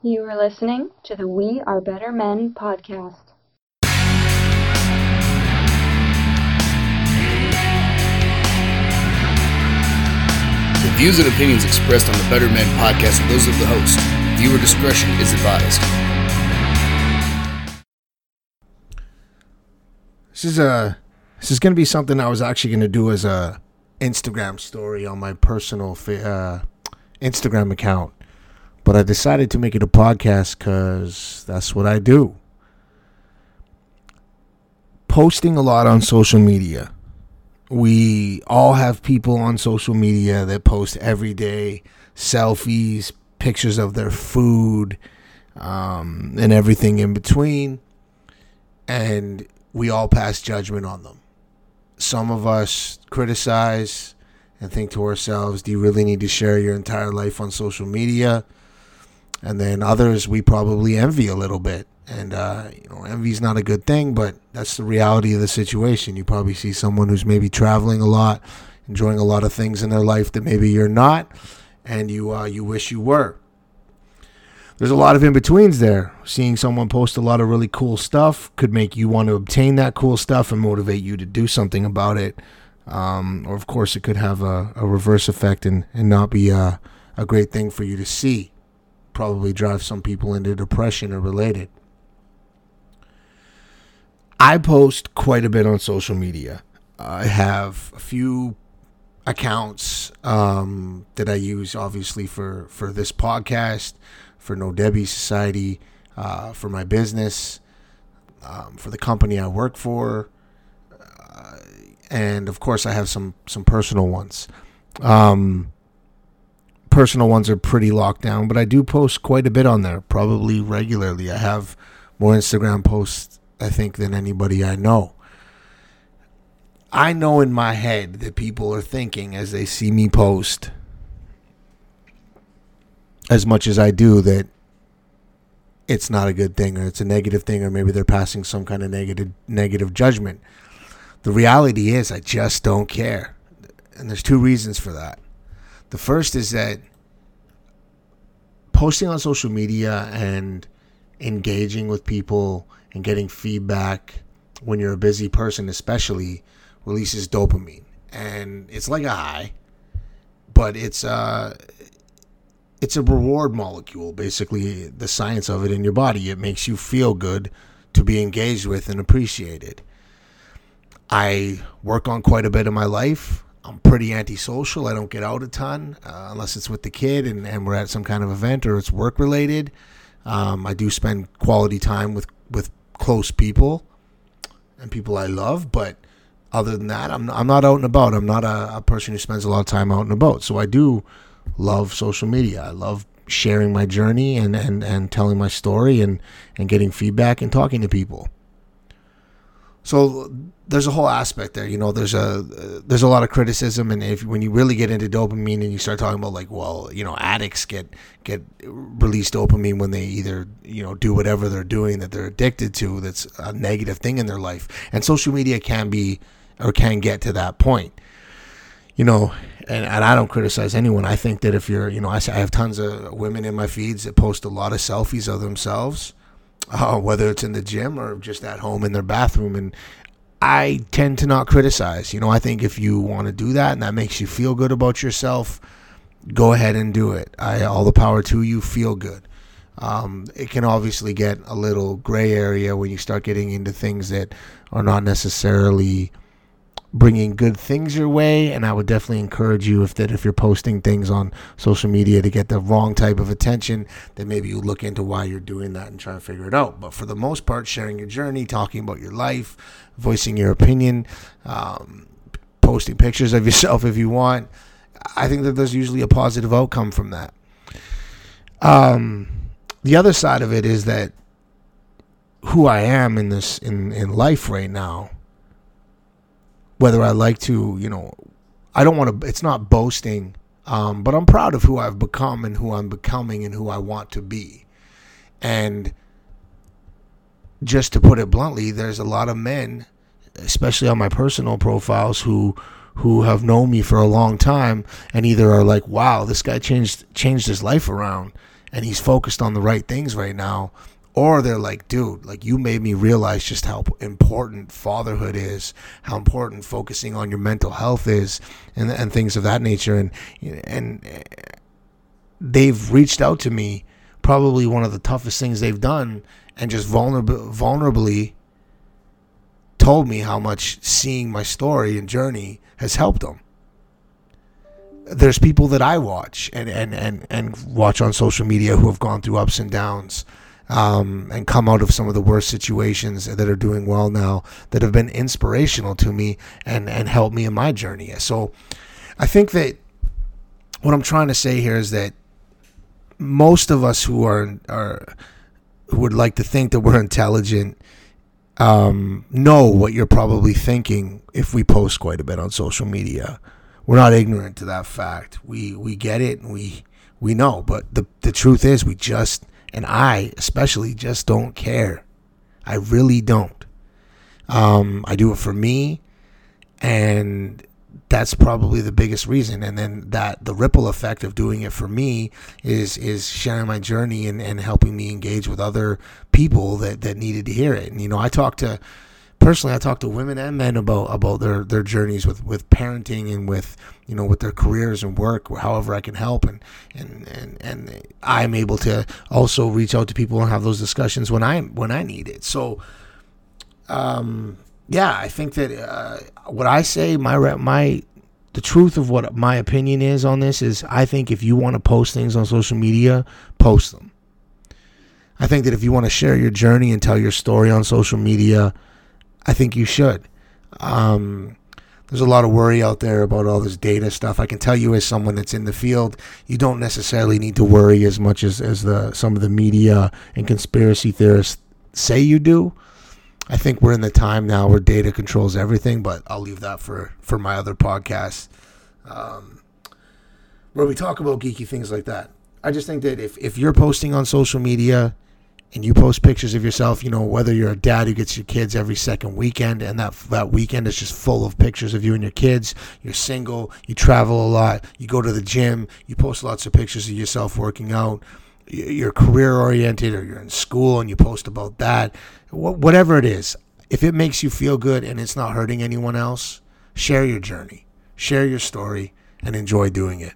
You are listening to the We Are Better Men podcast. The views and opinions expressed on the Better Men podcast are those of the host. Viewer discretion is advised. This is a this is going to be something I was actually going to do as a Instagram story on my personal uh, Instagram account, but I decided to make it a podcast because that's what I do. Posting a lot on social media. We all have people on social media that post every day selfies, pictures of their food, um, and everything in between. And we all pass judgment on them. Some of us criticize and think to ourselves, do you really need to share your entire life on social media? And then others we probably envy a little bit. And, uh, you know, envy is not a good thing, but that's the reality of the situation. You probably see someone who's maybe traveling a lot, enjoying a lot of things in their life that maybe you're not, and you, uh, you wish you were there's a lot of in betweens there. Seeing someone post a lot of really cool stuff could make you want to obtain that cool stuff and motivate you to do something about it. Um, or, of course, it could have a, a reverse effect and, and not be a, a great thing for you to see. Probably drive some people into depression or related. I post quite a bit on social media. I have a few accounts um, that I use, obviously, for, for this podcast for No Debbie Society, uh, for my business, um, for the company I work for, uh, and of course I have some some personal ones. Um, personal ones are pretty locked down, but I do post quite a bit on there, probably regularly. I have more Instagram posts I think than anybody I know. I know in my head that people are thinking as they see me post as much as I do that it's not a good thing or it's a negative thing or maybe they're passing some kind of negative negative judgment. The reality is I just don't care. And there's two reasons for that. The first is that posting on social media and engaging with people and getting feedback when you're a busy person especially releases dopamine and it's like a high but it's uh it's a reward molecule, basically, the science of it in your body. It makes you feel good to be engaged with and appreciated. I work on quite a bit of my life. I'm pretty antisocial. I don't get out a ton uh, unless it's with the kid and, and we're at some kind of event or it's work related. Um, I do spend quality time with, with close people and people I love, but other than that, I'm, I'm not out and about. I'm not a, a person who spends a lot of time out and about. So I do love social media. I love sharing my journey and, and, and telling my story and, and getting feedback and talking to people. So there's a whole aspect there. You know, there's a there's a lot of criticism, and if when you really get into dopamine and you start talking about like, well, you know, addicts get get released dopamine when they either you know do whatever they're doing that they're addicted to. That's a negative thing in their life, and social media can be or can get to that point. You know, and, and I don't criticize anyone. I think that if you're, you know, I, I have tons of women in my feeds that post a lot of selfies of themselves, uh, whether it's in the gym or just at home in their bathroom. And I tend to not criticize. You know, I think if you want to do that and that makes you feel good about yourself, go ahead and do it. I all the power to you. Feel good. Um, it can obviously get a little gray area when you start getting into things that are not necessarily bringing good things your way and i would definitely encourage you if that if you're posting things on social media to get the wrong type of attention then maybe you look into why you're doing that and try to figure it out. But for the most part sharing your journey talking about your life voicing your opinion um, posting pictures of yourself if you want i think that there's usually a positive outcome from that. Um, the other side of it is that who i am in this in, in life right now whether I like to, you know, I don't want to, it's not boasting, um, but I'm proud of who I've become and who I'm becoming and who I want to be. And just to put it bluntly, there's a lot of men, especially on my personal profiles, who who have known me for a long time and either are like, "Wow, this guy changed changed his life around," and he's focused on the right things right now or they're like dude like you made me realize just how important fatherhood is how important focusing on your mental health is and and things of that nature. And and eh, they've reached out to me probably one of the toughest things they've done and just vulnerab- vulnerably told me how much seeing my story and journey has helped them. There's people that I watch and, and, and, and watch on social media who have gone through ups and downs um, and come out of some of the worst situations that are doing well now that have been inspirational to me and, and helped me in my journey. So I think that what I'm trying to say here is that most of us who are, are who would like to think that we're intelligent um, know what you're probably thinking if we post quite a bit on social media. We're not ignorant to that fact. We we get it and we we know, but the the truth is we just and I especially just don't care. I really don't. Um, I do it for me, and that's probably the biggest reason. And then that the ripple effect of doing it for me is is sharing my journey and, and helping me engage with other people that, that needed to hear it. And you know, I talk to personally, I talk to women and men about about their their journeys with with parenting and with you know with their careers and work, however I can help, and and and and I'm able to also reach out to people and have those discussions when I when I need it. So, um, yeah, I think that uh, what I say, my my the truth of what my opinion is on this is, I think if you want to post things on social media, post them. I think that if you want to share your journey and tell your story on social media, I think you should. Um, there's a lot of worry out there about all this data stuff. I can tell you, as someone that's in the field, you don't necessarily need to worry as much as, as the some of the media and conspiracy theorists say you do. I think we're in the time now where data controls everything, but I'll leave that for for my other podcast, um, where we talk about geeky things like that. I just think that if if you're posting on social media and you post pictures of yourself, you know, whether you're a dad who gets your kids every second weekend and that that weekend is just full of pictures of you and your kids, you're single, you travel a lot, you go to the gym, you post lots of pictures of yourself working out, you're career oriented or you're in school and you post about that, whatever it is, if it makes you feel good and it's not hurting anyone else, share your journey, share your story and enjoy doing it.